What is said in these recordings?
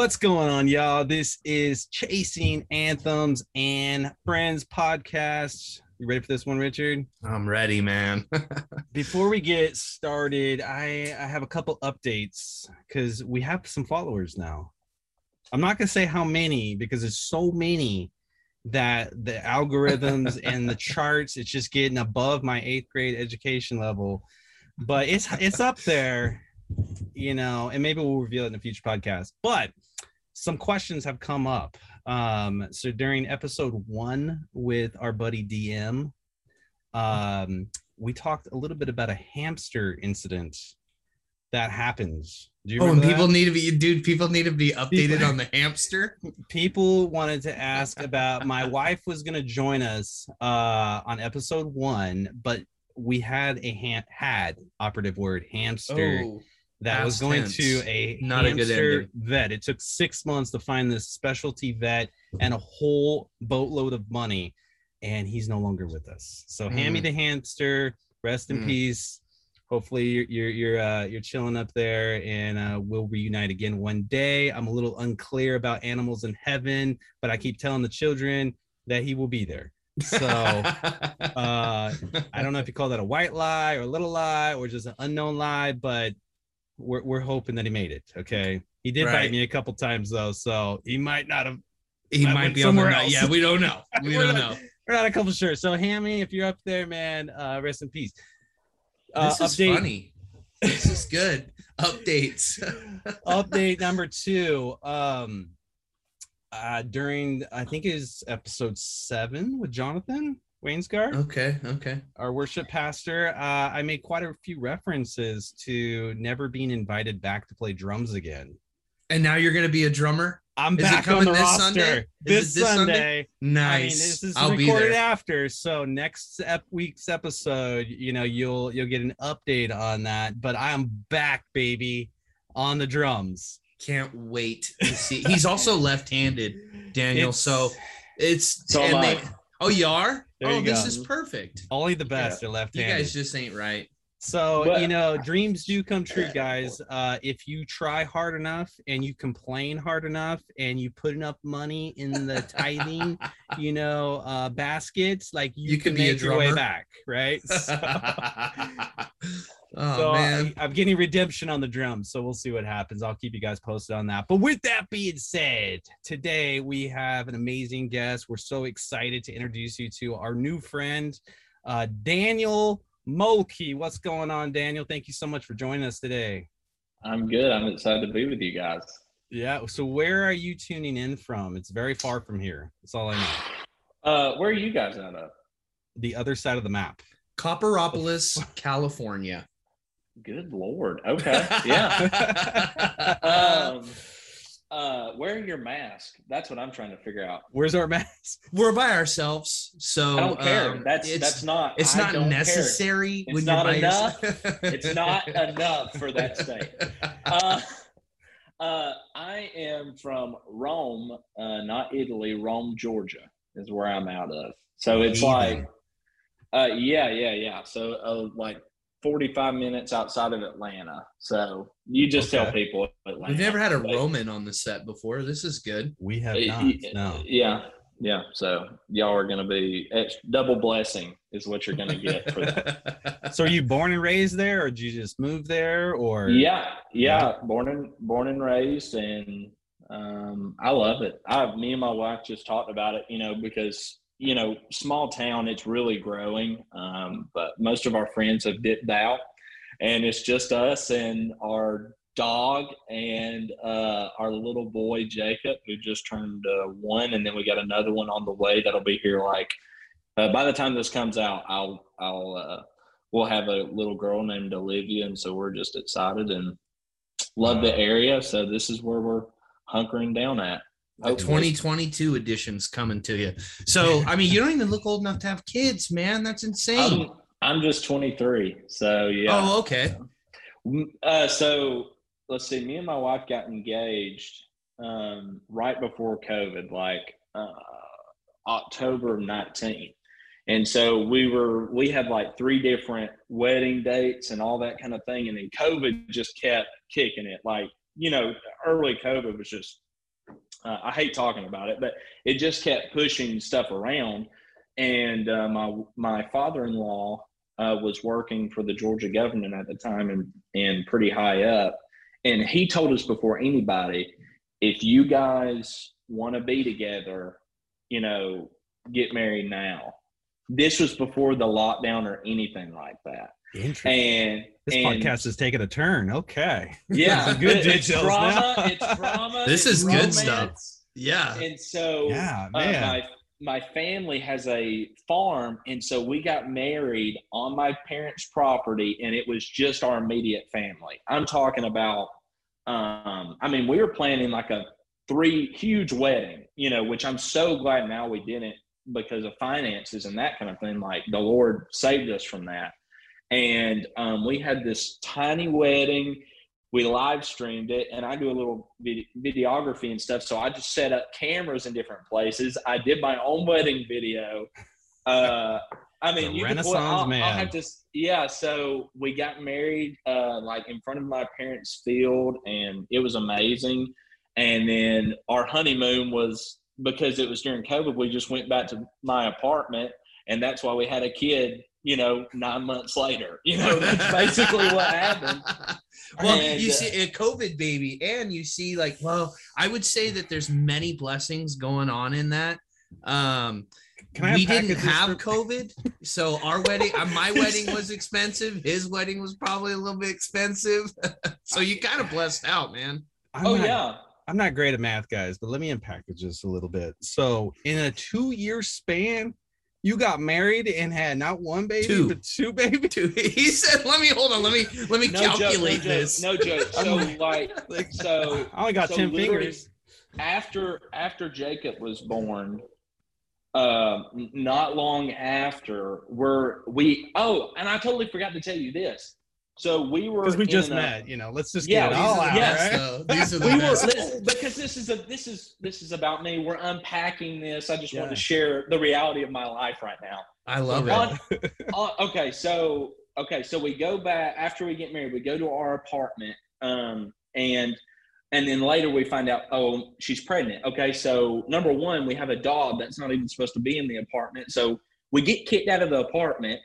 What's going on, y'all? This is Chasing Anthems and Friends podcast. You ready for this one, Richard? I'm ready, man. Before we get started, I, I have a couple updates because we have some followers now. I'm not gonna say how many because there's so many that the algorithms and the charts it's just getting above my eighth grade education level, but it's it's up there you know, and maybe we'll reveal it in a future podcast. But some questions have come up. Um, so during episode one with our buddy DM, um, we talked a little bit about a hamster incident that happens. Do you oh, and people that? need to be, dude. People need to be updated people, on the hamster. People wanted to ask about. My wife was going to join us uh, on episode one, but we had a ha- had operative word hamster. Oh that was going tense. to a not a good ending. vet. It took six months to find this specialty vet and a whole boatload of money, and he's no longer with us. So mm. hand me the hamster. Rest in mm. peace. Hopefully you're you're you're, uh, you're chilling up there, and uh, we'll reunite again one day. I'm a little unclear about animals in heaven, but I keep telling the children that he will be there. So uh, I don't know if you call that a white lie or a little lie or just an unknown lie, but we're, we're hoping that he made it. Okay. He did right. bite me a couple times though, so he might not have. He might be somewhere else. Yeah, we don't know. We don't know. We're not a couple sure. So Hammy, if you're up there, man, uh, rest in peace. Uh, this is update. funny. This is good. Updates. update number two. Um, uh, during I think is episode seven with Jonathan. Wainsgar. Okay, okay. Our worship pastor. Uh, I made quite a few references to never being invited back to play drums again. And now you're going to be a drummer. I'm is back on the this roster Sunday? This, this, Sunday. Sunday. Nice. I mean, this is I'll recorded after, so next ep- week's episode, you know, you'll you'll get an update on that. But I'm back, baby, on the drums. Can't wait to see. He's also left-handed, Daniel. It's, so it's so and they, Oh, you are? There oh, you this is perfect. Only the best yeah. are left-handed. You guys just ain't right. So but, you know, dreams do come true, guys. Uh, if you try hard enough and you complain hard enough and you put enough money in the tithing, you know, uh, baskets, like you, you can, can make your way back, right? So, oh so man, I, I'm getting redemption on the drums, so we'll see what happens. I'll keep you guys posted on that. But with that being said, today we have an amazing guest. We're so excited to introduce you to our new friend, uh, Daniel. Mulkey. What's going on, Daniel? Thank you so much for joining us today. I'm good. I'm excited to be with you guys. Yeah. So where are you tuning in from? It's very far from here. That's all I know. Uh, where are you guys out of? The other side of the map. Copperopolis, California. Good lord. Okay. Yeah. um, uh wearing your mask that's what i'm trying to figure out. Where's our mask? We're by ourselves so i don't care. um, that's that's not it's not necessary care. it's not enough. it's not enough for that state. Uh, uh, i am from rome uh, not italy rome georgia is where i'm out of. So it's like uh yeah yeah yeah. So uh, like 45 minutes outside of Atlanta. So you just okay. tell people Atlanta. We've never had a Roman on the set before. This is good. We have not. No. Yeah. Yeah. So y'all are going to be it's double blessing is what you're going to get for that. so are you born and raised there or did you just move there or? Yeah. Yeah. Born and born and raised and um, I love it. I, me and my wife just talked about it, you know, because you know, small town, it's really growing. Um, but most of our friends have dipped out, and it's just us and our dog and uh, our little boy Jacob, who just turned uh, one, and then we got another one on the way that'll be here. Like uh, by the time this comes out, I'll I'll uh, we'll have a little girl named Olivia, and so we're just excited and love the area. So this is where we're hunkering down at. The 2022 edition's coming to you. So, I mean, you don't even look old enough to have kids, man. That's insane. I'm, I'm just 23. So, yeah. Oh, okay. Uh, so, let's see. Me and my wife got engaged um, right before COVID, like uh, October 19th. And so we were, we had like three different wedding dates and all that kind of thing. And then COVID just kept kicking it. Like you know, early COVID was just, uh, I hate talking about it, but it just kept pushing stuff around. And uh, my my father in law uh, was working for the Georgia government at the time and and pretty high up, and he told us before anybody, if you guys want to be together, you know, get married now. This was before the lockdown or anything like that. Interesting. And this and, podcast is taking a turn. Okay. Yeah, good it- it's drama. now. it's drama. This it's is good stuff. Yeah. And so, Yeah, uh, man. my my family has a farm, and so we got married on my parents' property, and it was just our immediate family. I'm talking about. Um, I mean, we were planning like a three huge wedding, you know, which I'm so glad now we didn't because of finances and that kind of thing. Like the Lord saved us from that. And um, we had this tiny wedding. We live streamed it, and I do a little vid- videography and stuff. So I just set up cameras in different places. I did my own wedding video. Uh, I mean, The you can put- Renaissance I'll, I'll man. have to, yeah. So we got married, uh, like in front of my parents' field, and it was amazing. And then our honeymoon was because it was during COVID. We just went back to my apartment, and that's why we had a kid. You know, nine months later. You know, that's basically what happened. well, And, you uh, see a COVID baby, and you see like, well, I would say that there's many blessings going on in that. Um, Can I we didn't have for- COVID, so our wedding, uh, my wedding was expensive. His wedding was probably a little bit expensive, so you kind of blessed out, man. I'm oh not- yeah, I'm not great at math, guys, but let me unpack it just a little bit. So, in a two year span, you got married and had not one baby, Two. but two babies. Two. he said, "Let me hold on. Let me let me no joke, no calculate joke, this." no joke. So like, Like, so I only got so 10 fingers. after after Jacob was born, uh, not long after, we're we oh, and I totally forgot to tell you this. So we were Because we just a- met, you know. Let's just Yeah, get it all are the- out, yes, right? though. These are the We were best. listen, because this is a this is this is about me. We're unpacking this. I just want to share the reality of my life right now. I love Okay. it. On- uh, okay, so okay, so we go back after we get married. We go to our apartment, um, and and then later we find out, oh, she's pregnant. Okay, so number one, we have a dog that's not even supposed to be in the apartment. So we get kicked out of the apartment.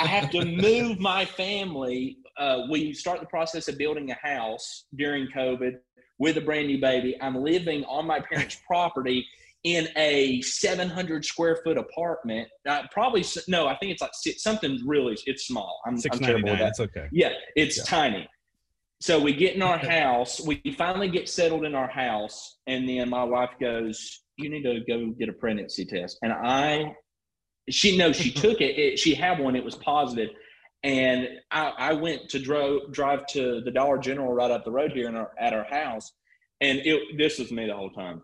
I have to move my family. Uh, we start the process of building a house during COVID with a brand new baby. I'm living on my parents' property in a 700 square foot apartment. Uh, probably no, I think it's like six, something really. It's small. I'm, I'm terrible with that. It's okay. Yeah, it's Yeah. tiny. So we get in our house. We finally get settled in our house, and then my wife goes, "You need to go get a pregnancy test." And I, she knows she took it, it. She had one. It was positive, and I, I went to drive drive to the Dollar General right up the road here in our, at our house, and it this was me the whole time.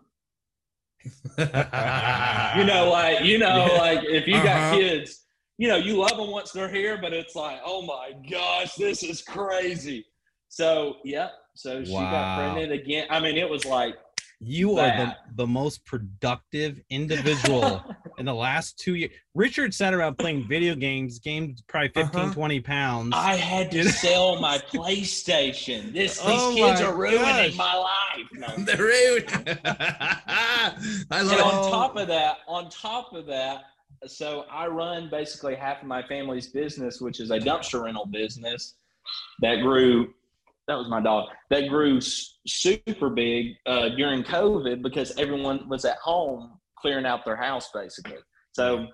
You know, like you know, Yeah. like if you got Uh-huh. kids, you know, you love them once they're here, but it's like, oh my gosh, this is crazy. So, yeah. So she got Wow. pregnant again. I mean, it was like, You are the, the most productive individual in the last two years. Richard sat around playing video games, gained probably 15, Uh-huh. 20 pounds. I had to sell my PlayStation. This these Oh kids are ruining gosh. my life. No. the rude. I love And love on top of that, on top of that, so I run basically half of my family's business, which is a dumpster rental business that grew. That was my dog. That grew super big uh, during COVID because everyone was at home clearing out their house, basically. So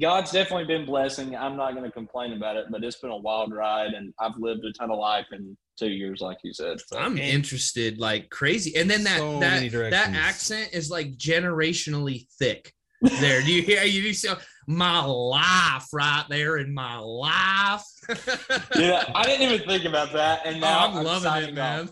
God's definitely been blessing. I'm not going to complain about it, but it's been a wild ride, and I've lived a ton of life in two years, like you said. So. I'm interested like crazy. And then that So that that accent is like generationally thick. There, do you hear? You do see my life right there in my life. yeah, I didn't even think about that, and Oh, now I'm loving it, man.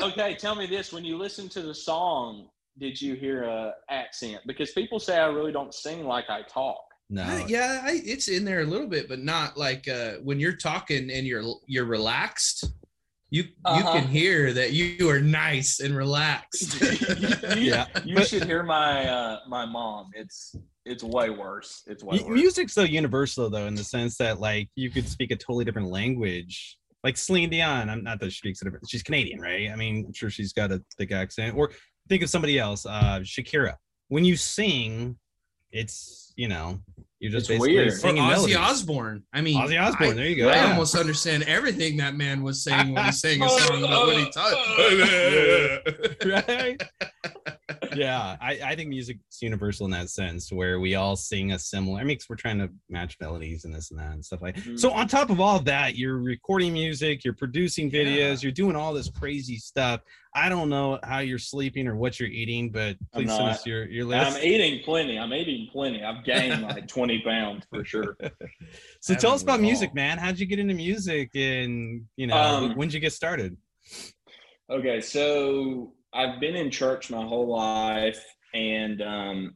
okay, tell me this: when you listen to the song, did you hear a accent? Because people say I really don't sing like I talk. no. I- yeah, I, it's in there a little bit, but not like uh, when you're talking and you're you're relaxed. You Uh-huh. you can hear that you are nice and relaxed. you, Yeah, you should hear my uh, my mom. It's it's way worse. It's way M- worse. music's so universal though in the sense that like you could speak a totally different language like Celine Dion. I'm not that she speaks it. She's Canadian, right? I mean, I'm sure she's got a thick accent. Or think of somebody else, uh, Shakira. When you sing, it's you know you're just It's basically weird. Or singing Ozzy melodies. Osbourne. I mean, Ozzy Osbourne. I- there you go. I Yeah. almost understand everything that man was saying when he sang a song about what he taught. right? yeah, I, I think music's universal in that sense, where we all sing a similar. I mean, we're trying to match melodies and this and that and stuff like. Mhm. So on top of all that, you're recording music, you're producing Yeah. videos, you're doing all this crazy stuff. I don't know how you're sleeping or what you're eating, but I'm please send us your your list. I'm eating plenty. I'm eating plenty. I've gained like 20 pounds for sure. So tell us Haven't about music, all? man. How'd you get into music, and you know, Um, when'd you get started? Okay, so I've been in church my whole life, and um,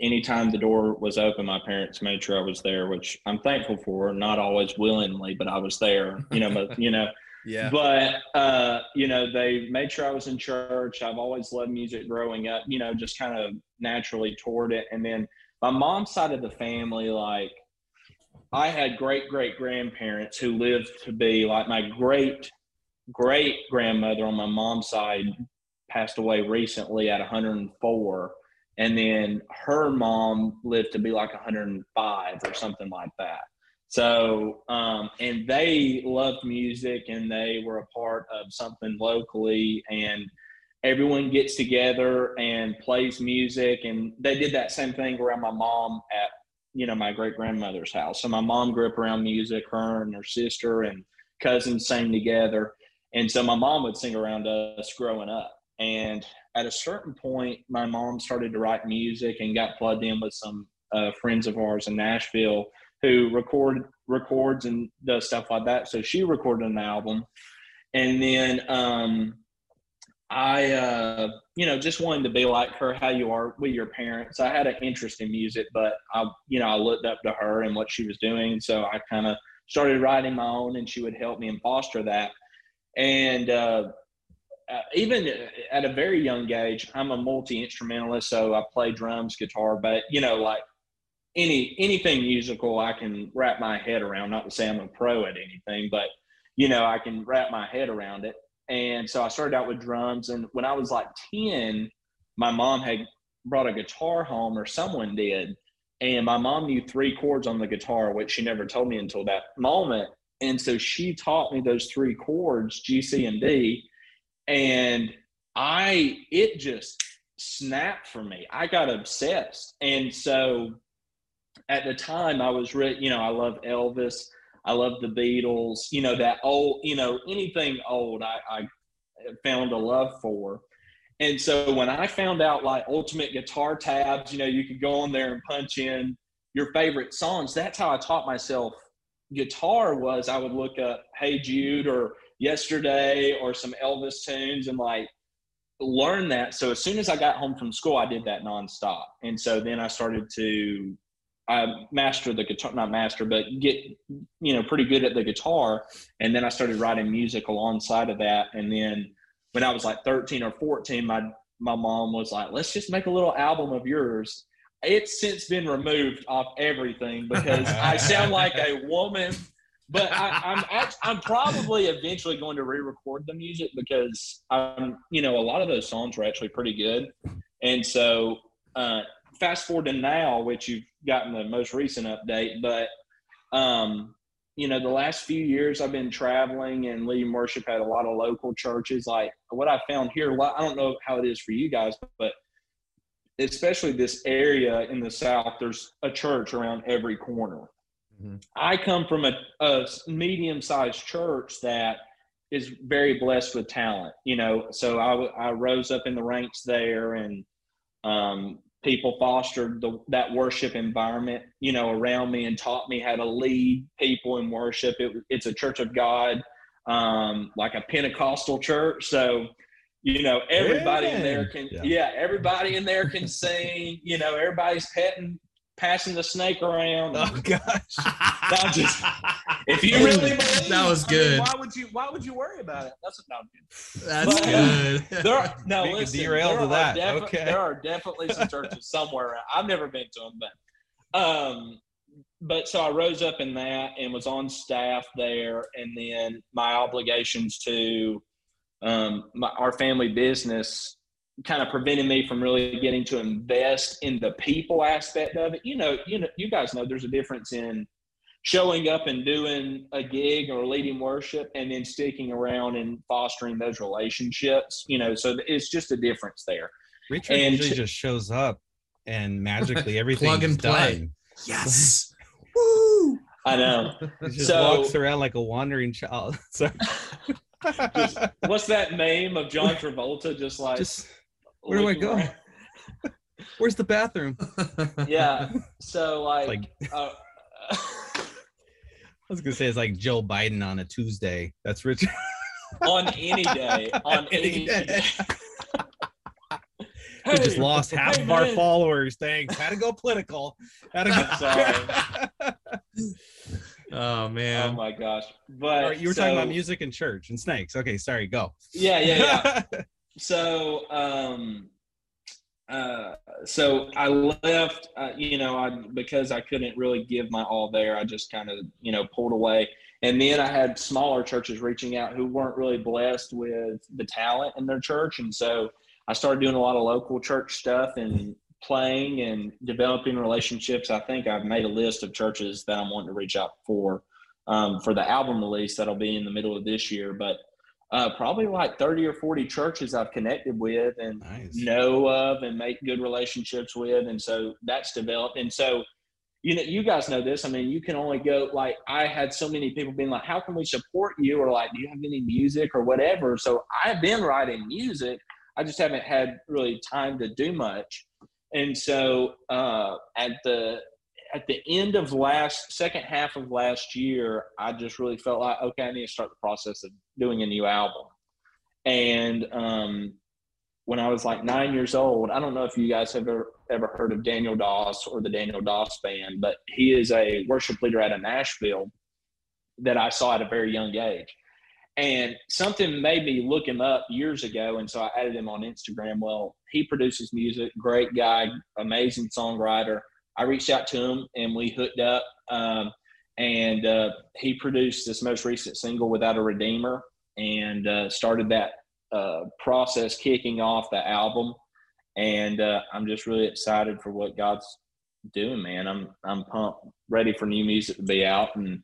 anytime the door was open, my parents made sure I was there, which I'm thankful for. Not always willingly, but I was there. You know, but, you know. Yeah. But uh, you know, they made sure I was in church. I've always loved music growing up. You know, just kind of naturally toward it. And then my mom's side of the family, like I had great great grandparents who lived to be like my great great grandmother on my mom's side passed away recently at 104 and then her mom lived to be like 105 or something like that so um, and they loved music and they were a part of something locally and everyone gets together and plays music. And they did that same thing around my mom at you know my great grandmother's house. So my mom grew up around music her and her sister and cousins sang together. And so my mom would sing around us growing up. And at a certain point, my mom started to write music and got plugged in with some uh, friends of ours in Nashville who record records and does stuff like that. So she recorded an album, and then um, I, uh, you know, just wanted to be like her, how you are with your parents. I had an interest in music, but I, you know, I looked up to her and what she was doing, so I kind of started writing my own, and she would help me and foster that and uh, uh, even at a very young age, I'm a multi instrumentalist, so I play drums, guitar, but you know, like any anything musical, I can wrap my head around. Not to say I'm a pro at anything, but you know, I can wrap my head around it. And so I started out with drums, and when I was like ten, my mom had brought a guitar home, or someone did, and my mom knew three chords on the guitar, which she never told me until that moment and so she taught me those three chords g c and d and i it just snapped for me i got obsessed and so at the time i was really you know i love elvis i love the beatles you know that old you know anything old i, I found a love for and so when i found out like ultimate guitar tabs you know you could go on there and punch in your favorite songs that's how i taught myself guitar was I would look up Hey Jude or Yesterday or some Elvis tunes and like learn that. So as soon as I got home from school, I did that nonstop. And so then I started to I master the guitar, not master, but get you know pretty good at the guitar. And then I started writing music alongside of that. And then when I was like 13 or 14, my my mom was like, "Let's just make a little album of yours." It's since been removed off everything because I sound like a woman. But I, I'm I'm probably eventually going to re-record the music because um you know a lot of those songs were actually pretty good, and so uh, fast forward to now, which you've gotten the most recent update, but um you know the last few years I've been traveling and leading worship at a lot of local churches. Like what I found here, I don't know how it is for you guys, but especially this area in the south, there's a church around every corner. Mhm. I come from a, a medium-sized church that is very blessed with talent. You know, so I, I rose up in the ranks there, and um, people fostered the, that worship environment, you know, around me and taught me how to lead people in worship. It, it's a church of God, um, like a Pentecostal church. So, you know, everybody in there can, Yeah. yeah. everybody in there can sing. You know, everybody's petting, passing the snake around. Oh gosh. I'm just- if you really believe, That was I mean, good. why would you? Why would you worry about it? That's not good. That's But- good. There are, no, We listen, derail there to are that. defi- Okay. There are definitely some churches somewhere. I've never been to them, but um, but so I rose up in that and was on staff there, and then my obligations to um, my, our family business kind of prevented me from really getting to invest in the people aspect of it. You know, you know, you guys know there's a difference in showing up and doing a gig or leading worship and then sticking around and fostering those relationships. You know, so it's just a difference there. Richard and usually just shows up and magically everything plug and play. Done. Yes. Woo! I know. He just so, walks around like a wandering child. So just, what's that name of John Travolta? Just like just, where do I go? Where's the bathroom? Yeah. So like, like uh, I was gonna say it's like Joe Biden on a Tuesday. That's rich. on any day. On any, day. day. we just lost half hey, of our followers. Thanks. Had to go political. Had to go. Sorry. oh man. Oh my gosh. But right, you were so, talking about music and church and snakes. Okay, sorry. Go. Yeah, yeah, yeah. So, um, uh, so I left. Uh, you know, I because I couldn't really give my all there. I just kind of you know pulled away. And then I had smaller churches reaching out who weren't really blessed with the talent in their church, and so I started doing a lot of local church stuff and playing and developing relationships. I think I've made a list of churches that I'm wanting to reach out for um, for the album release that'll be in the middle of this year. But uh, probably like 30 or 40 churches I've connected with and nice. know of and make good relationships with. And so that's developed. And so, you know, you guys know this. I mean, you can only go like I had so many people being like, how can we support you? Or like, do you have any music or whatever? So I've been writing music I just haven't had really time to do much. And so uh, at the at the end of last second half of last year, I just really felt like okay, I need to start the process of doing a new album. And um, when I was like nine years old, I don't know if you guys have ever ever heard of Daniel Doss or the Daniel Doss Band, but he is a worship leader out of Nashville that I saw at a very young age. And something made me look him up years ago. And so I added him on Instagram. Well, he produces music, great guy, amazing songwriter. I reached out to him and we hooked up. Um, and uh, he produced this most recent single, Without a Redeemer, and uh, started that uh, process kicking off the album. And uh, I'm just really excited for what God's doing, man. I'm, I'm pumped, ready for new music to be out. And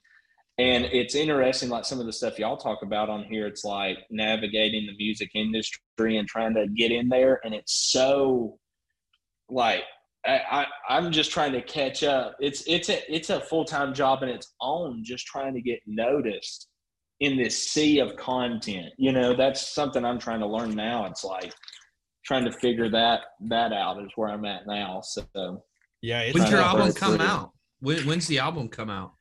and it's interesting, like some of the stuff y'all talk about on here. It's like navigating the music industry and trying to get in there. And it's so like I, I am just trying to catch up. It's it's a it's a full time job in its own, just trying to get noticed in this sea of content. You know, that's something I'm trying to learn now. It's like trying to figure that that out is where I'm at now. So yeah, when's your album come out? When, when's the album come out?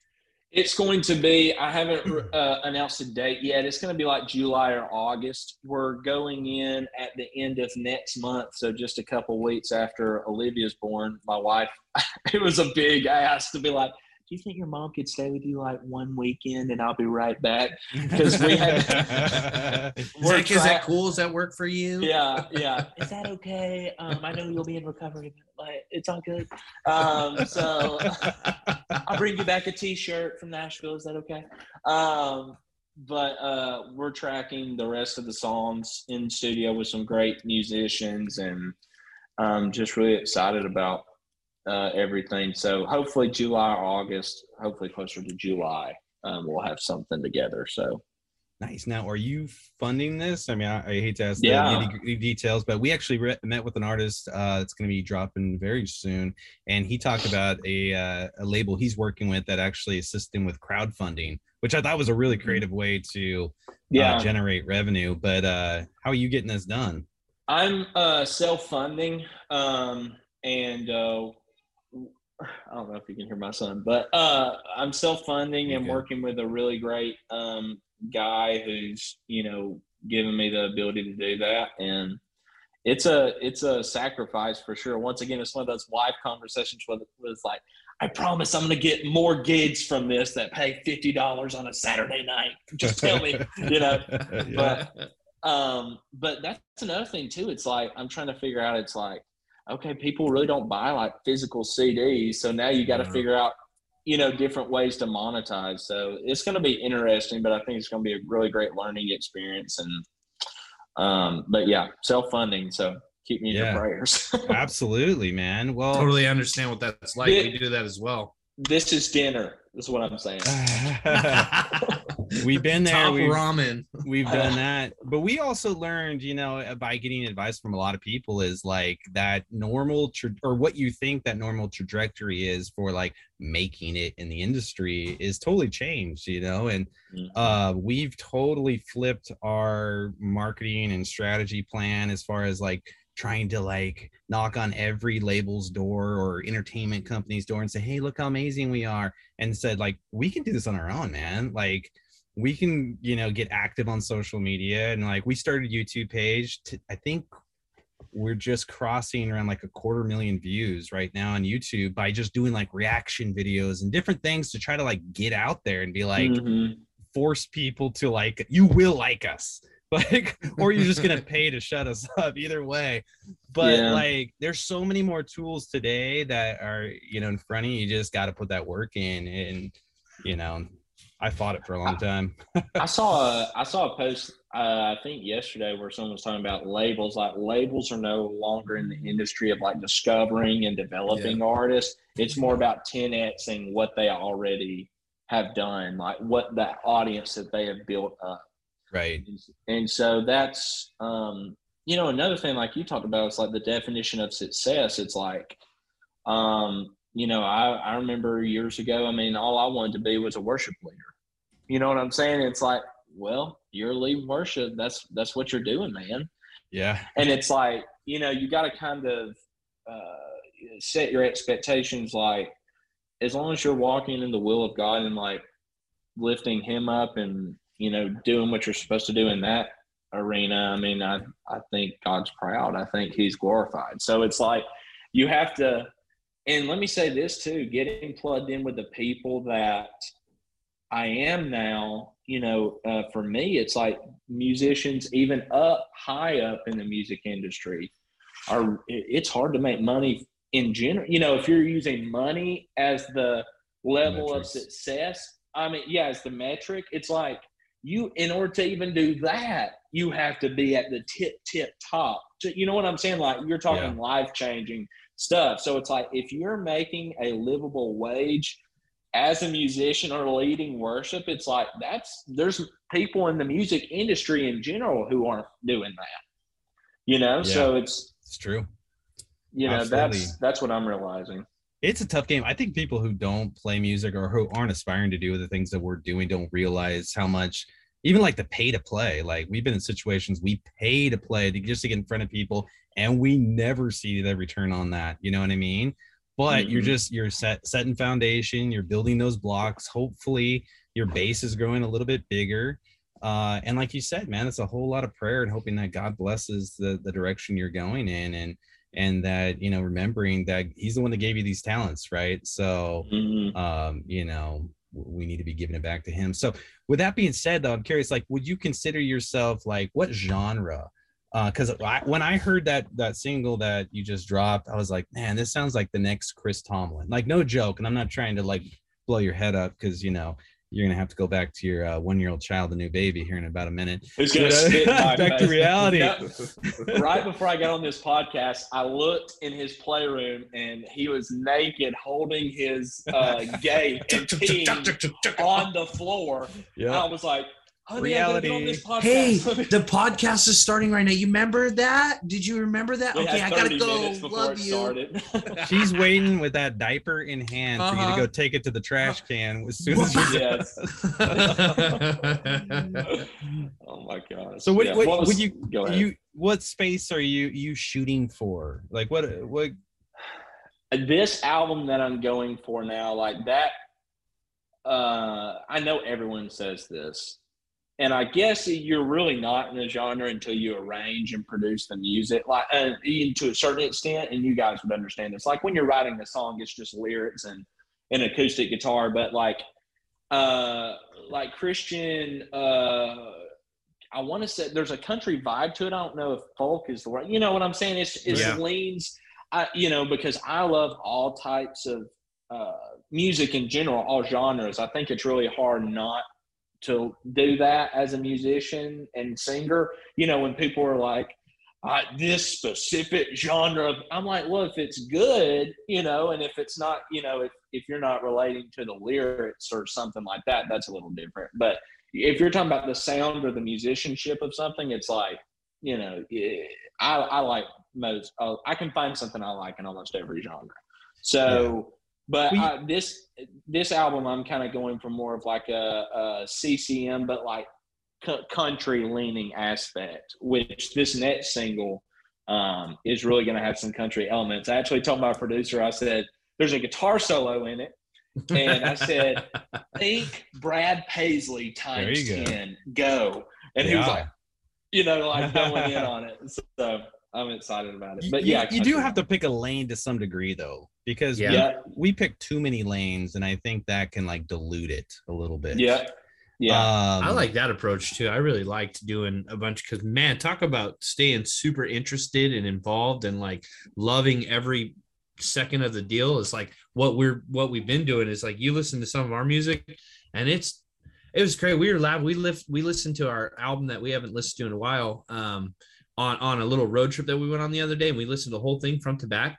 It's going to be, I haven't uh, announced a date yet. It's going to be like July or August. We're going in at the end of next month. So just a couple weeks after Olivia's born, my wife, it was a big ask to be like, do you think your mom could stay with you like one weekend and I'll be right back? Because we had. is, that, is that cool? Does that work for you? Yeah, yeah. Is that okay? Um, I know you'll be in recovery, but it's all good. Um, so I'll bring you back a T-shirt from Nashville. Is that okay? Um, but uh, we're tracking the rest of the songs in studio with some great musicians, and I'm just really excited about uh, everything. So hopefully July August, hopefully closer to July, um, we'll have something together. So nice. Now, are you funding this? I mean, I, I hate to ask yeah. the details, but we actually re- met with an artist uh, that's going to be dropping very soon, and he talked about a uh, a label he's working with that actually assists him with crowdfunding, which I thought was a really mm-hmm. creative way to uh, yeah. generate revenue. But uh, how are you getting this done? I'm uh, self funding. Um, and uh, I don't know if you can hear my son, but uh, I'm self funding and working with a really great um, guy who's you know giving me the ability to do that, and it's a it's a sacrifice for sure. Once again, it's one of those live conversations where it was like, I promise I'm going to get more gigs from this that pay fifty dollars on a Saturday night. Just tell me, you know. yeah. But um, but that's another thing too. It's like I'm trying to figure out. It's like okay, people really don't buy like physical CDs. So now you got to figure out you know different ways to monetize. So it's going to be interesting, but I think it's going to be a really great learning experience. And um, but yeah, self funding. So keep me in yeah. your prayers. Absolutely, man. Well, totally understand what that's like. It, we do that as well. This is dinner. Is what I'm saying. we've been there. Top we've, ramen. We've done that, but we also learned, you know, by getting advice from a lot of people, is like that normal tra- or what you think that normal trajectory is for like making it in the industry is totally changed, you know, and mm-hmm. uh, we've totally flipped our marketing and strategy plan as far as like trying to like knock on every label's door or entertainment company's door and say, "Hey, look how amazing we are," and said like, "We can do this on our own, man. Like, we can, you know, get active on social media and like we started YouTube page. To, I think we're just crossing around like a quarter million views right now on YouTube by just doing like reaction videos and different things to try to like get out there and be like." Mm-hmm. force people to like you will like us like or you're just gonna pay to shut us up either way but yeah. like there's so many more tools today that are you know in front of you you just got to put that work in and you know i fought it for a long time i saw a i saw a post uh, i think yesterday where someone was talking about labels like labels are no longer in the industry of like discovering and developing yeah. artists it's more about 10xing what they already have done like what that audience that they have built up Right. And so that's, um, you know, another thing like you talked about is like the definition of success. It's like, um, you know, I, I remember years ago, I mean, all I wanted to be was a worship leader. You know what I'm saying? It's like, well, you're leading worship. That's, that's what you're doing, man. Yeah. And it's like, you know, you got to kind of uh, set your expectations like, as long as you're walking in the will of God and like lifting him up and you know, doing what you're supposed to do in that arena, I mean, I, I think God's proud. I think He's glorified. So it's like you have to, and let me say this too getting plugged in with the people that I am now, you know, uh, for me, it's like musicians, even up high up in the music industry, are it's hard to make money in general. You know, if you're using money as the level of success, I mean, yeah, as the metric, it's like you in order to even do that you have to be at the tip tip top you know what i'm saying like you're talking yeah. life changing stuff so it's like if you're making a livable wage as a musician or leading worship it's like that's there's people in the music industry in general who aren't doing that you know yeah. so it's it's true you know Absolutely. that's that's what i'm realizing it's a tough game. I think people who don't play music or who aren't aspiring to do the things that we're doing don't realize how much even like the pay to play. Like we've been in situations we pay to play to just to get in front of people and we never see the return on that. You know what I mean? But mm-hmm. you're just you're set setting foundation, you're building those blocks. Hopefully your base is growing a little bit bigger. Uh, and like you said, man, it's a whole lot of prayer and hoping that God blesses the the direction you're going in and and that you know remembering that he's the one that gave you these talents right so mm-hmm. um you know we need to be giving it back to him so with that being said though i'm curious like would you consider yourself like what genre because uh, when I heard that that single that you just dropped, I was like, man, this sounds like the next Chris Tomlin. Like, no joke, and I'm not trying to like blow your head up because you know you're gonna have to go back to your uh, one year old child, the new baby, here in about a minute. Who's gonna spit back to reality? right before I got on this podcast, I looked in his playroom and he was naked, holding his uh, gate and on the floor. Yeah, I was like, reality. Hey, the podcast is starting right now. You remember that? Did you remember that? We okay, I gotta go. Love you. She's waiting with that diaper in hand uh-huh. for you to uh-huh. go take it to the trash can as soon as you yes. oh my gosh. So what, yeah. what, what was, would you you what space are you you shooting for? Like what what this album that I'm going for now, like that uh I know everyone says this and I guess you're really not in the genre until you arrange and produce the music, like uh, to a certain extent. And you guys would understand this. Like when you're writing a song, it's just lyrics and an acoustic guitar. But like, uh, like Christian, uh, I want to say there's a country vibe to it. I don't know if folk is the word. You know what I'm saying? It's it yeah. leans, I, you know, because I love all types of uh, music in general, all genres, I think it's really hard not to do that as a musician and singer. You know, when people are like, uh, this specific genre, I'm like, well, if it's good, you know, and if it's not, you know, if, if you're not relating to the lyrics or something like that, that's a little different. But if you're talking about the sound or the musicianship of something, it's like, you know, I, I like most, I can find something I like in almost every genre. So, but uh, this this album, I'm kind of going for more of like a, a CCM, but like c- country leaning aspect. Which this next single um, is really going to have some country elements. I actually told my producer, I said, "There's a guitar solo in it," and I said, "Think Brad Paisley times ten, go." And yeah. he was like, you know, like going in on it. So I'm excited about it. But yeah, you, you do have to pick a lane to some degree though, because yeah. we, we pick too many lanes, and I think that can like dilute it a little bit. Yeah. Yeah, um, I like that approach too. I really liked doing a bunch because man, talk about staying super interested and involved and like loving every second of the deal. Is like what we're what we've been doing is like you listen to some of our music, and it's it was great. We were loud. We lift we listened to our album that we haven't listened to in a while. Um, on on a little road trip that we went on the other day and we listened to the whole thing front to back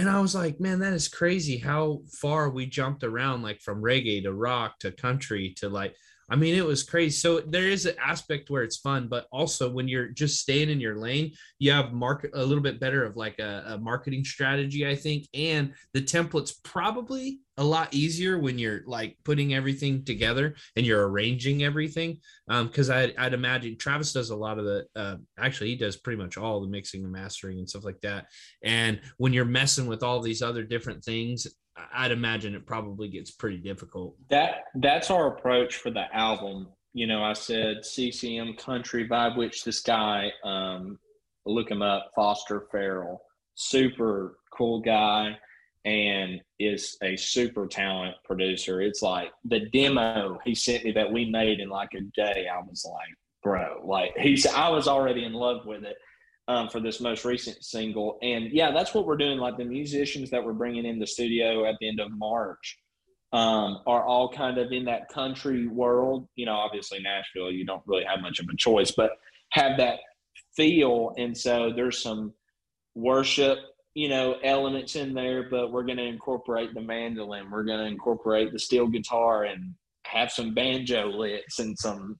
and i was like man that is crazy how far we jumped around like from reggae to rock to country to like I mean, it was crazy. So there is an aspect where it's fun, but also when you're just staying in your lane, you have market a little bit better of like a, a, marketing strategy, I think. And the template's probably a lot easier when you're like putting everything together and you're arranging everything. Um, because I'd, I'd imagine Travis does a lot of the uh, actually he does pretty much all the mixing and mastering and stuff like that. And when you're messing with all these other different things, I'd imagine it probably gets pretty difficult. That that's our approach for the album. You know, I said CCM country vibe, which this guy, um, look him up, Foster Farrell, super cool guy, and is a super talent producer. It's like the demo he sent me that we made in like a day. I was like, bro, like he's I was already in love with it um, for this most recent single. And yeah, that's what we're doing. Like the musicians that we're bringing in the studio at the end of March um, are all kind of in that country world. You know, obviously Nashville, you don't really have much of a choice, but have that feel. And so there's some worship, you know, elements in there, but we're going to incorporate the mandolin. We're going to incorporate the steel guitar and have some banjo licks and some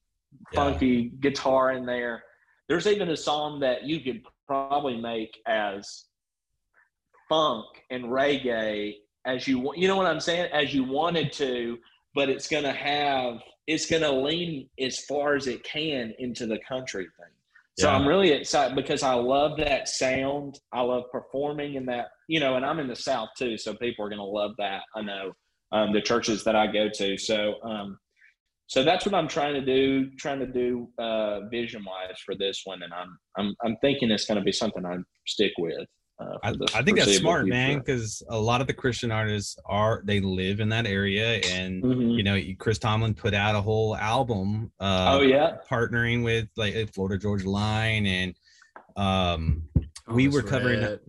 funky yeah. guitar in there there's even a song that you could probably make as funk and reggae as you want. you know what I'm saying as you wanted to, but it's going to have it's going to lean as far as it can into the country thing. So yeah. I'm really excited because I love that sound. I love performing in that, you know, and I'm in the South too, so people are going to love that. I know um, the churches that I go to. So um, so that's what I'm trying to do, trying to do uh, vision wise for this one, and I'm I'm I'm thinking it's going to be something I stick with. Uh, I, I, think that's smart, future. man, because a lot of the Christian artists are they live in that area, and mm-hmm. you know, Chris Tomlin put out a whole album. Uh, oh yeah, partnering with like Florida Georgia Line, and um, we were covering. Red.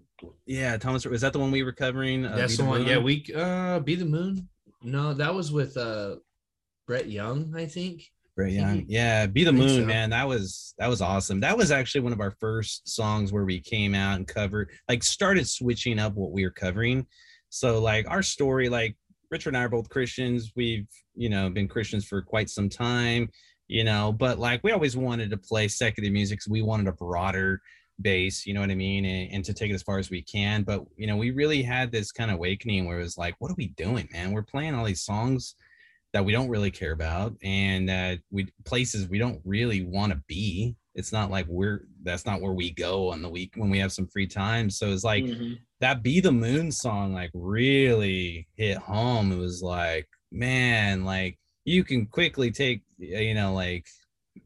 Yeah, Thomas, was that the one we were covering? Uh, that's the one. Moon? Yeah, we uh, be the moon. No, that was with uh Brett Young, I think. Brett Young, yeah, "Be the Moon," so. man. That was that was awesome. That was actually one of our first songs where we came out and covered, like, started switching up what we were covering. So, like, our story, like, Richard and I are both Christians. We've, you know, been Christians for quite some time, you know, but like, we always wanted to play secular music. So we wanted a broader base, you know what I mean, and, and, to take it as far as we can. But you know, we really had this kind of awakening where it was like, what are we doing, man? We're playing all these songs that we don't really care about and that we places we don't really want to be. It's not like we're that's not where we go on the week when we have some free time. So it's like mm-hmm. that be the moon song like really hit home. It was like man like you can quickly take you know like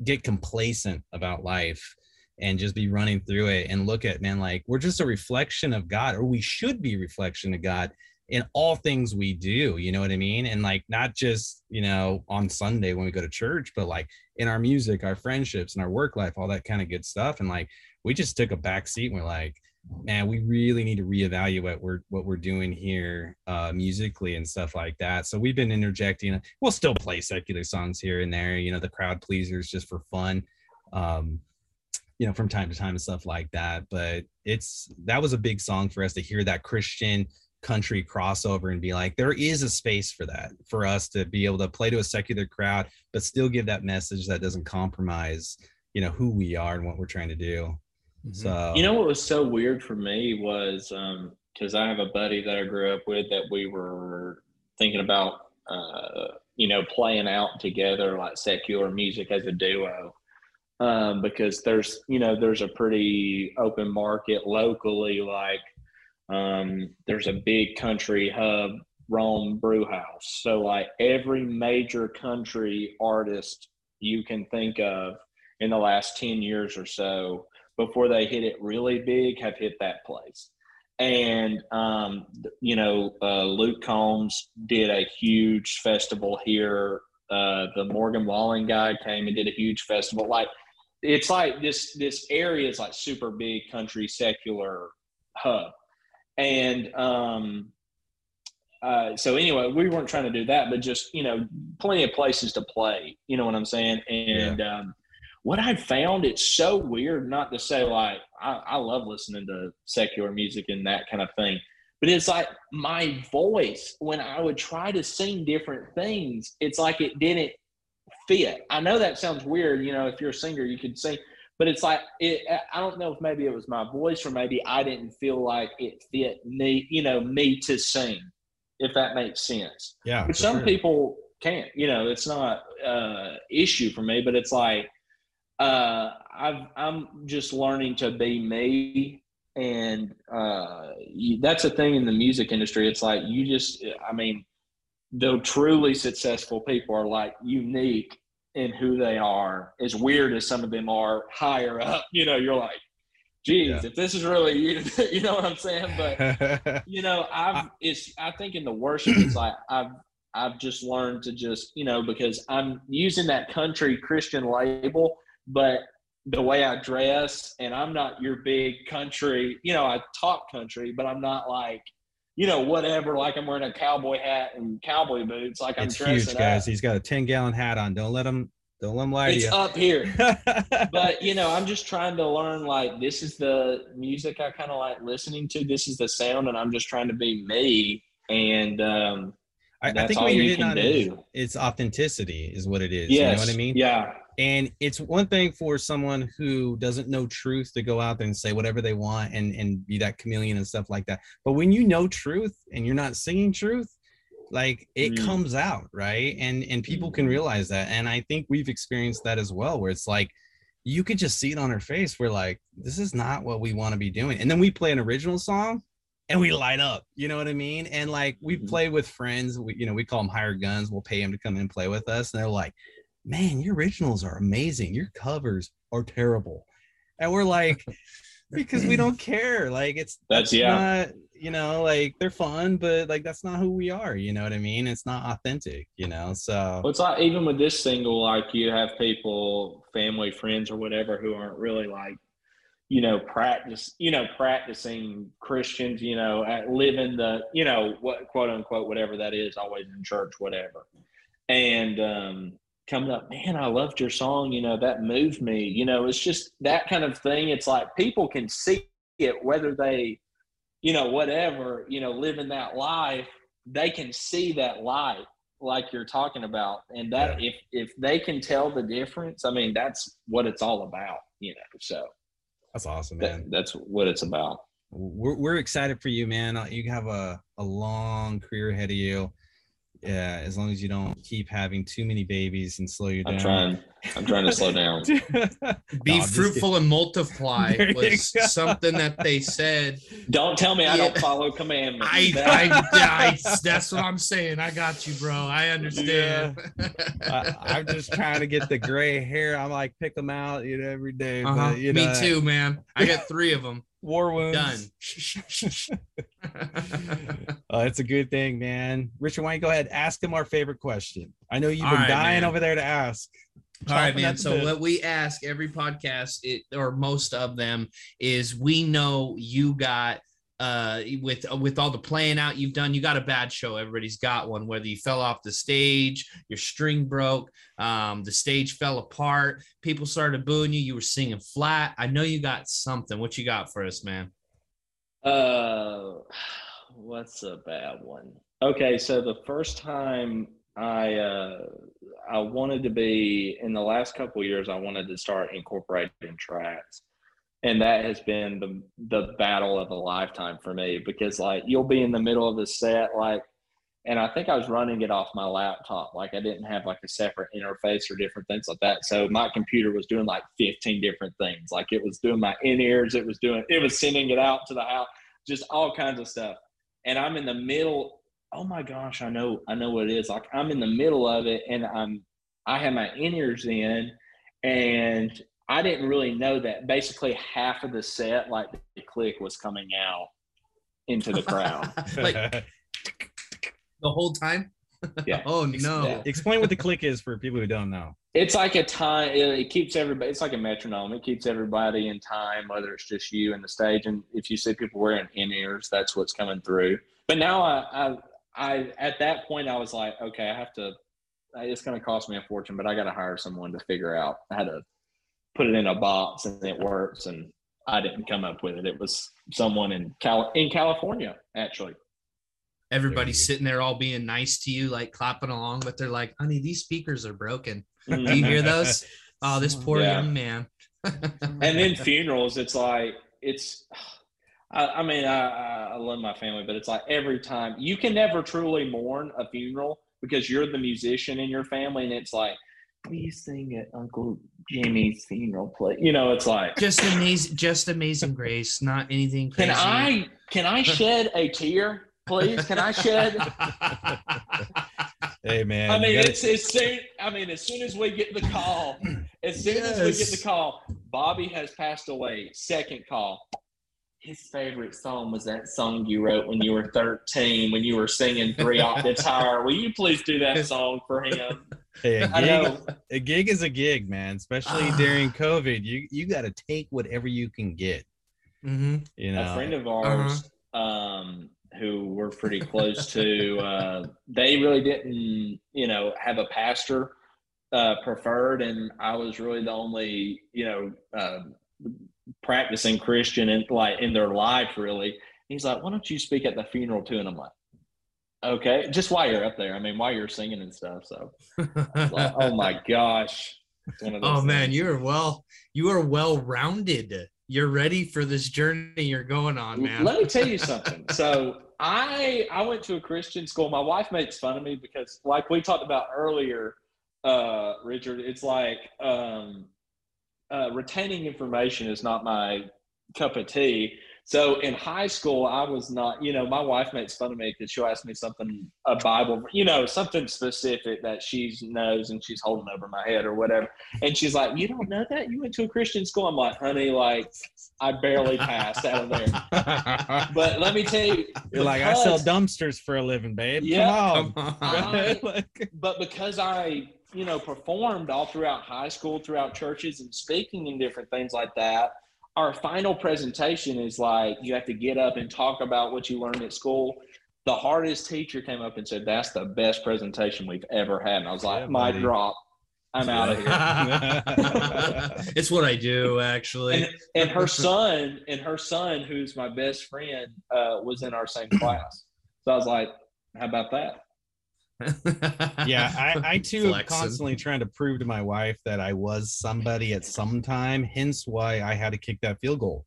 get complacent about life and just be running through it and look at man like we're just a reflection of god or we should be reflection of god in all things we do you know what i mean and like not just you know on sunday when we go to church but like in our music our friendships and our work life all that kind of good stuff and like we just took a back seat and we're like man, we really need to reevaluate we're, what we're doing here uh, musically and stuff like that. So we've been interjecting. We'll still play secular songs here and there, you know, the crowd pleasers just for fun, um, you know, from time to time and stuff like that. But it's that was a big song for us to hear that Christian country crossover and be like, there is a space for that for us to be able to play to a secular crowd, but still give that message that doesn't compromise, you know, who we are and what we're trying to do. Mm-hmm. So you know what was so weird for me was um because I have a buddy that I grew up with that we were thinking about uh you know playing out together like secular music as a duo um because there's you know there's a pretty open market locally like um there's a big country hub Rome Brew House so like every major country artist you can think of in the last 10 years or so before they hit it really big have hit that place. And, um, you know, uh, Luke Combs did a huge festival here. Uh, the Morgan Wallen guy came and did a huge festival. Like, it's like this this area is like super big country secular hub and um uh so anyway we weren't trying to do that but just you know plenty of places to play you know what i'm saying and yeah. um what I found it's so weird not to say like I, I love listening to secular music and that kind of thing, but it's like my voice when I would try to sing different things, it's like it didn't fit. I know that sounds weird, you know, if you're a singer, you could sing, but it's like it, I don't know if maybe it was my voice or maybe I didn't feel like it fit me, you know, me to sing, if that makes sense. Yeah. But some sure. people can't, you know, it's not uh issue for me, but it's like uh, I've, I'm just learning to be me. And uh, you, that's a thing in the music industry. It's like you just, I mean, the truly successful people are like unique in who they are. As weird as some of them are higher up, you know, you're like, geez, yeah. if this is really you, you know what I'm saying? But you know, I've it's I think in the worship it's like I've I've just learned to just, you know, because I'm using that country Christian label but the way I dress, and I'm not your big country, you know, I talk country, but I'm not like, you know, whatever, like I'm wearing a cowboy hat and cowboy boots. Like I'm it's huge, guys. Up. He's got a 10 gallon hat on. Don't let him don't let him lie it's to you. up here. but you know, I'm just trying to learn like this is the music I kind of like listening to. This is the sound, and I'm just trying to be me. And um I, I think what you're you getting on is, it's authenticity is what it is. Yes. You know what I mean? Yeah. And it's one thing for someone who doesn't know truth to go out there and say whatever they want and, and be that chameleon and stuff like that. But when you know truth and you're not singing truth, like it mm. comes out, right? And and people can mm-hmm. realize that. And I think we've experienced that as well, where it's like you could just see it on her face. We're like, this is not what we want to be doing. And then we play an original song and we light up you know what i mean and like we mm-hmm. play with friends we you know we call them hired guns we'll pay them to come in and play with us and they're like man your originals are amazing. Your covers are terrible. And we're like because we don't care. Like it's that's, that's yeah. not, you know like they're fun but like that's not who we are you know what i mean? It's not authentic you know so well, it's like even with this single like you have people family friends or whatever who aren't really like you know, practice, you know, practicing Christians, you know, at living the, you know, what quote unquote, whatever that is, always in church, whatever. And um, coming up, man, I loved your song, you know, that moved me. You know, it's just that kind of thing. It's like people can see it, whether they, you know, whatever, you know, living that life, they can see that light like you're talking about. And that yeah. if if they can tell the difference, I mean, that's what it's all about, you know. So that's awesome, man. That, that's what it's about. We're, we're excited for you, man. Uh, you have a, a long career ahead of you yeah, as long as you don't keep having too many babies and slow you down. I'm trying. I'm trying to slow down. Be no, fruitful and multiply was something that they said. Don't tell me yeah. I don't follow commandments. I, I, I, that's what I'm saying. I got you, bro. I understand. Yeah. I, am just trying to get the gray hair. I'm like pick them out, you know, every day. Uh-huh. But, you know, Me too, man. I got three of them. War wounds. Done. uh, it's a good thing, man. Richard, why don't you go ahead ask him our favorite question? I know you've been right, dying man. over there to ask. All right, man. So what we ask every podcast, it, or most of them, is we know you got uh with with all the playing out you've done you got a bad show. Everybody's got one whether you fell off the stage your string broke um the stage fell apart people started booing you you were singing flat. I know you got something. What you got for us man? Uh what's a bad one? Okay so the first time i uh i wanted to be in the last couple years i wanted to start incorporating tracks and that has been the the battle of a lifetime for me because like you'll be in the middle of the set like and I think I was running it off my laptop. Like I didn't have like a separate interface or different things like that. So my computer was doing like 15 different things. Like it was doing my in ears it was doing it was sending it out to the house. Just all kinds of stuff. And I'm in the middle oh my gosh I know I know what it is. Like I'm in the middle of it and I'm I have my in ears in and I didn't really know that basically half of the set, like the click, was coming out into the crowd. like the whole time. Yeah. oh no! Yeah. Explain what the click is for people who don't know. It's like a time. It keeps everybody. It's like a metronome. It keeps everybody in time, whether it's just you and the stage. And if you see people wearing in ears, that's what's coming through. But now I, I, I, at that point, I was like, okay, I have to. It's going to cost me a fortune, but I got to hire someone to figure out how to put it in a box and it works. And I didn't come up with it. It was someone in Cal in California actually. Everybody's sitting there all being nice to you, like clapping along, but they're like, "Honey, these speakers are broken. Do you hear those? Oh, this poor yeah. young man." and then funerals, it's like it's. I, I mean, I, I love my family, but it's like every time you can never truly mourn a funeral because you're the musician in your family, and it's like please sing at Uncle Jimmy's funeral play. You know, it's like just amazing, just amazing grace, not anything crazy. Can I can I shed a tear, please? Can I shed? hey man, I mean, it's as soon. I mean, as soon as we get the call, as soon yes. as we get the call, Bobby has passed away. Second call. His favorite song was that song you wrote when you were 13, when you were singing three octaves higher. Will you please do that song for him? Hey, a gig, a gig is a gig, man. Especially during COVID, you you got to take whatever you can get. Mm-hmm. You know, a friend of ours, uh-huh. um, who we're pretty close to, uh, they really didn't, you know, have a pastor uh, preferred, and I was really the only, you know, uh, practicing Christian and like in their life, really. He's like, "Why don't you speak at the funeral too?" And I'm like, Okay, just while you're up there. I mean, while you're singing and stuff. So, like, oh my gosh. Oh man, you're well. You are well rounded. You're ready for this journey you're going on, man. Let me tell you something. So I I went to a Christian school. My wife makes fun of me because, like we talked about earlier, uh, Richard, it's like um, uh, retaining information is not my cup of tea. So in high school, I was not, you know, my wife makes fun of me because she'll ask me something, a Bible, you know, something specific that she knows and she's holding over my head or whatever. And she's like, You don't know that? You went to a Christian school? I'm like, Honey, like, I barely passed out of there. but let me tell you, you're like, I sell dumpsters for a living, babe. Yeah. Come on. I, but because I, you know, performed all throughout high school, throughout churches and speaking and different things like that our final presentation is like you have to get up and talk about what you learned at school. The hardest teacher came up and said, That's the best presentation we've ever had. And I was like, yeah, My drop. I'm out of here. it's what I do, actually. And, and, her son, and her son, who's my best friend, uh, was in our same class. So I was like, How about that? Yeah, I, I too am constantly trying to prove to my wife that I was somebody at some time. Hence why I had to kick that field goal.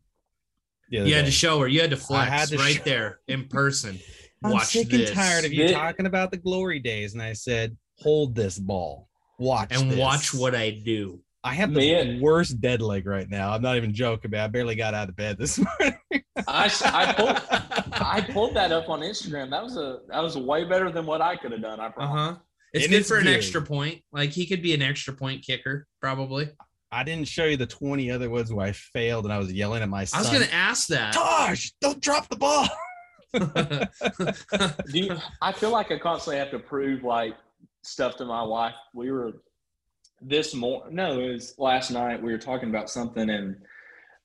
You had day. to show her. You had to flex had to right show- there in person. I'm Watch sick this. and tired of you it- talking about the glory days. And I said, hold this ball. Watch and this. watch what I do. I have the Man. worst dead leg right now. I'm not even joking, man. I barely got out of bed this morning. I, I pulled I pulled that up on Instagram. That was a that was way better than what I could have done. I promise. Uh-huh. It's it good for an extra point. Like he could be an extra point kicker, probably. I didn't show you the 20 other ones where I failed and I was yelling at my son. I was gonna ask that. Tosh, don't drop the ball. Do you, I feel like I constantly have to prove like stuff to my wife. We were this morning. No, it was last night. We were talking about something, and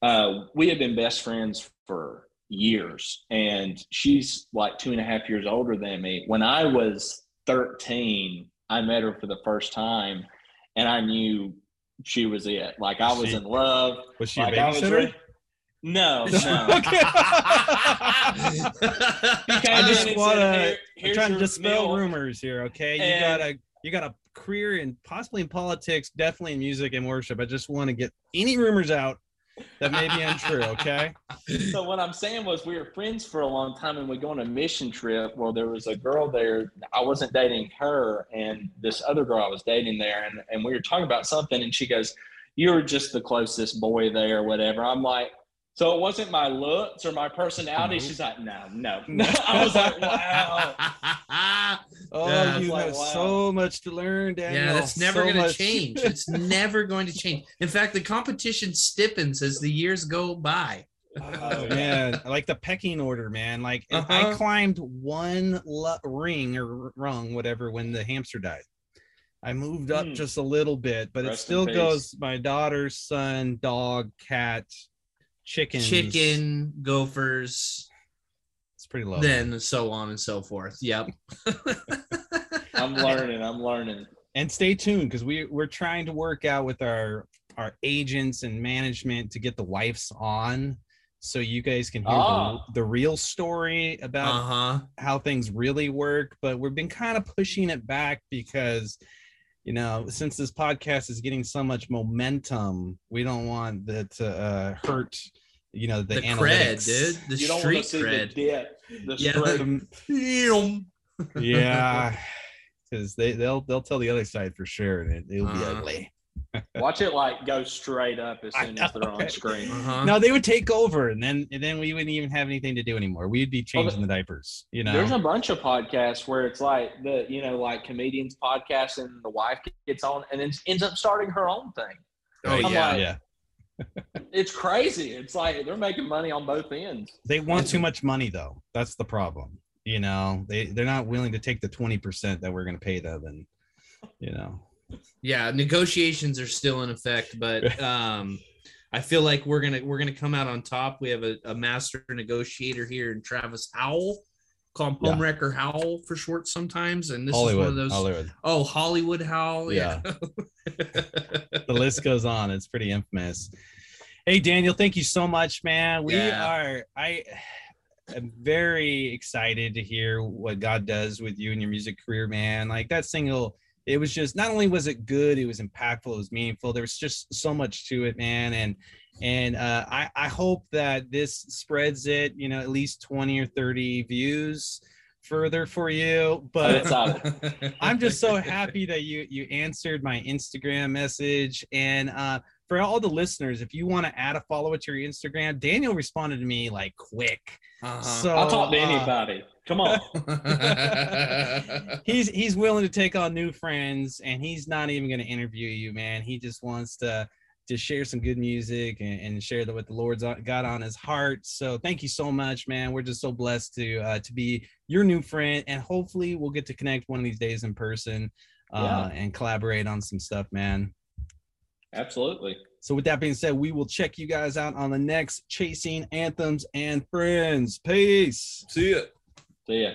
uh, we had been best friends for years. And she's like two and a half years older than me. When I was 13, I met her for the first time, and I knew she was it. Like I was she, in love. Was she like a babysitter? No, no. I just want to. I'm trying to dispel meal. rumors here. Okay, you got a you got a career and possibly in politics, definitely in music and worship. I just want to get any rumors out that may be untrue. Okay. So what I'm saying was we were friends for a long time, and we go on a mission trip. Well, there was a girl there. I wasn't dating her, and this other girl I was dating there, and and we were talking about something, and she goes, "You're just the closest boy there, whatever." I'm like so it wasn't my looks or my personality. She's like, no, no, no. I was like, wow. oh, yeah, you like, have wow. so much to learn, Daniel. Yeah, that's never so going to change. it's never going to change. In fact, the competition stiffens as the years go by. oh man, like the pecking order, man. Like uh-huh. I climbed one l- ring or rung, whatever, when the hamster died. I moved up mm. just a little bit, but Rest it still goes my daughter, son, dog, cat, chicken, chicken, gophers. It's pretty low. Then so on and so forth. Yep. I'm learning. I'm learning. And stay tuned because we we're trying to work out with our our agents and management to get the wives on so you guys can hear the, ah. the, real story about uh-huh. how things really work but we've been kind of pushing it back because you know, since this podcast is getting so much momentum, we don't want that to uh, hurt, you know, the, the cred, dude. The you street cred. The the yeah. yeah. Because they they'll they'll tell the other side for sure, and it, will be ugly. Watch it like go straight up as soon as they're on screen. Uh-huh. No, they would take over, and then and then we wouldn't even have anything to do anymore. We'd be changing well, the diapers. You know, there's a bunch of podcasts where it's like the you know like comedians podcast, and the wife gets on and then ends up starting her own thing. Oh I'm yeah, like, yeah. it's crazy. It's like they're making money on both ends. They want too much money though. That's the problem. You know, they they're not willing to take the twenty percent that we're going to pay them, and you know yeah, negotiations are still in effect, but um, I feel like we're gonna we're gonna come out on top. We have a, a master negotiator here in Travis Howell. Call him yeah. Homewrecker Howell for short sometimes, and this Hollywood, is one of those. Hollywood. Oh, Hollywood Howell. Yeah. yeah. the list goes on. It's pretty infamous. Hey Daniel, thank you so much, man. We yeah. are I am very excited to hear what God does with you and your music career, man. Like that single it was just not only was it good, it was impactful, it was meaningful. There was just so much to it, man. And and uh, I I hope that this spreads it, you know, at least twenty or thirty views further for you. But I'm just so happy that you you answered my Instagram message and. uh for all the listeners, if you want to add a follower to your Instagram, Daniel responded to me like quick. Uh-huh. So I'll talk to uh, anybody. Come on. he's he's willing to take on new friends, and he's not even going to interview you, man. He just wants to to share some good music and, and share what the Lord's got on his heart. So thank you so much, man. We're just so blessed to uh, to be your new friend, and hopefully we'll get to connect one of these days in person uh, yeah. and collaborate on some stuff, man. Absolutely. So with that being said, we will check you guys out on the next Chasing Anthems and Friends. Peace. See ya. See ya.